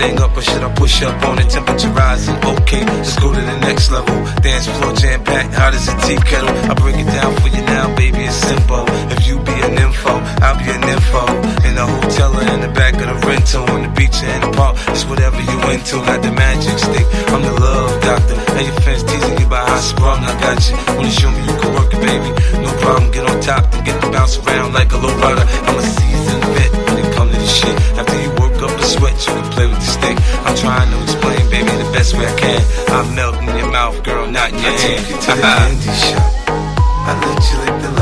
Thing up or should I push up on it? Temperature rising, okay. Let's go to the next level. Dance floor jam packed, hot as a tea kettle. I break it down for you now, baby. It's simple. If you be an info, I'll be an info. In the hotel or in the back of the rental, on the beach or in the park, it's whatever you into. Got the magic stick. I'm the love doctor. And your fans teasing you by how I sprung. I got you. Wanna show me you can work it, baby? No problem. Get on top and get to bounce around like a low rider. Can play with the stick. I'm trying to explain, baby, the best way I can. I'm melting in your mouth, girl, not in your I hand. take you to the candy shop. I let you lick the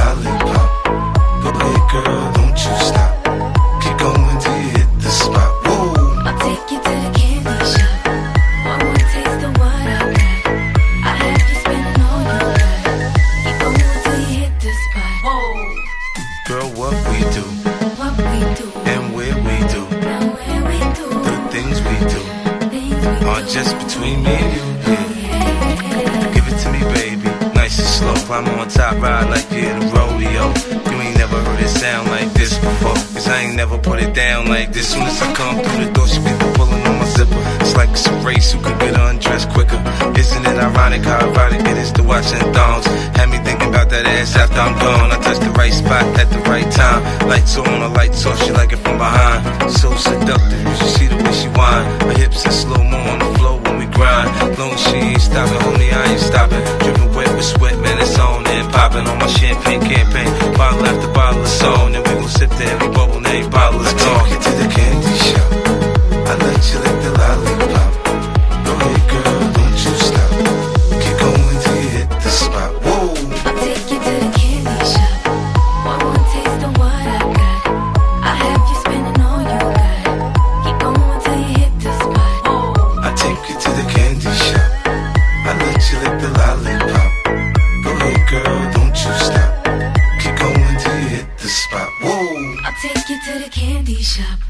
just between me and you. Yeah. Give it to me, baby. Nice and slow. Climb on top, ride like you're in a rodeo. You ain't never heard it sound like this before. Cause I ain't never put it down like this. Soon as I come through the door, she be pulling on my zipper. It's like it's a race who could get undressed quicker. Isn't it ironic how it is to watch watching thongs? Had me thinking about that ass after I'm gone. I touch the right spot at the right time. Lights on, the lights off, she like it from behind. So seductive, you should see the way she whine. Her hips in slow I'll take you to the candy shop.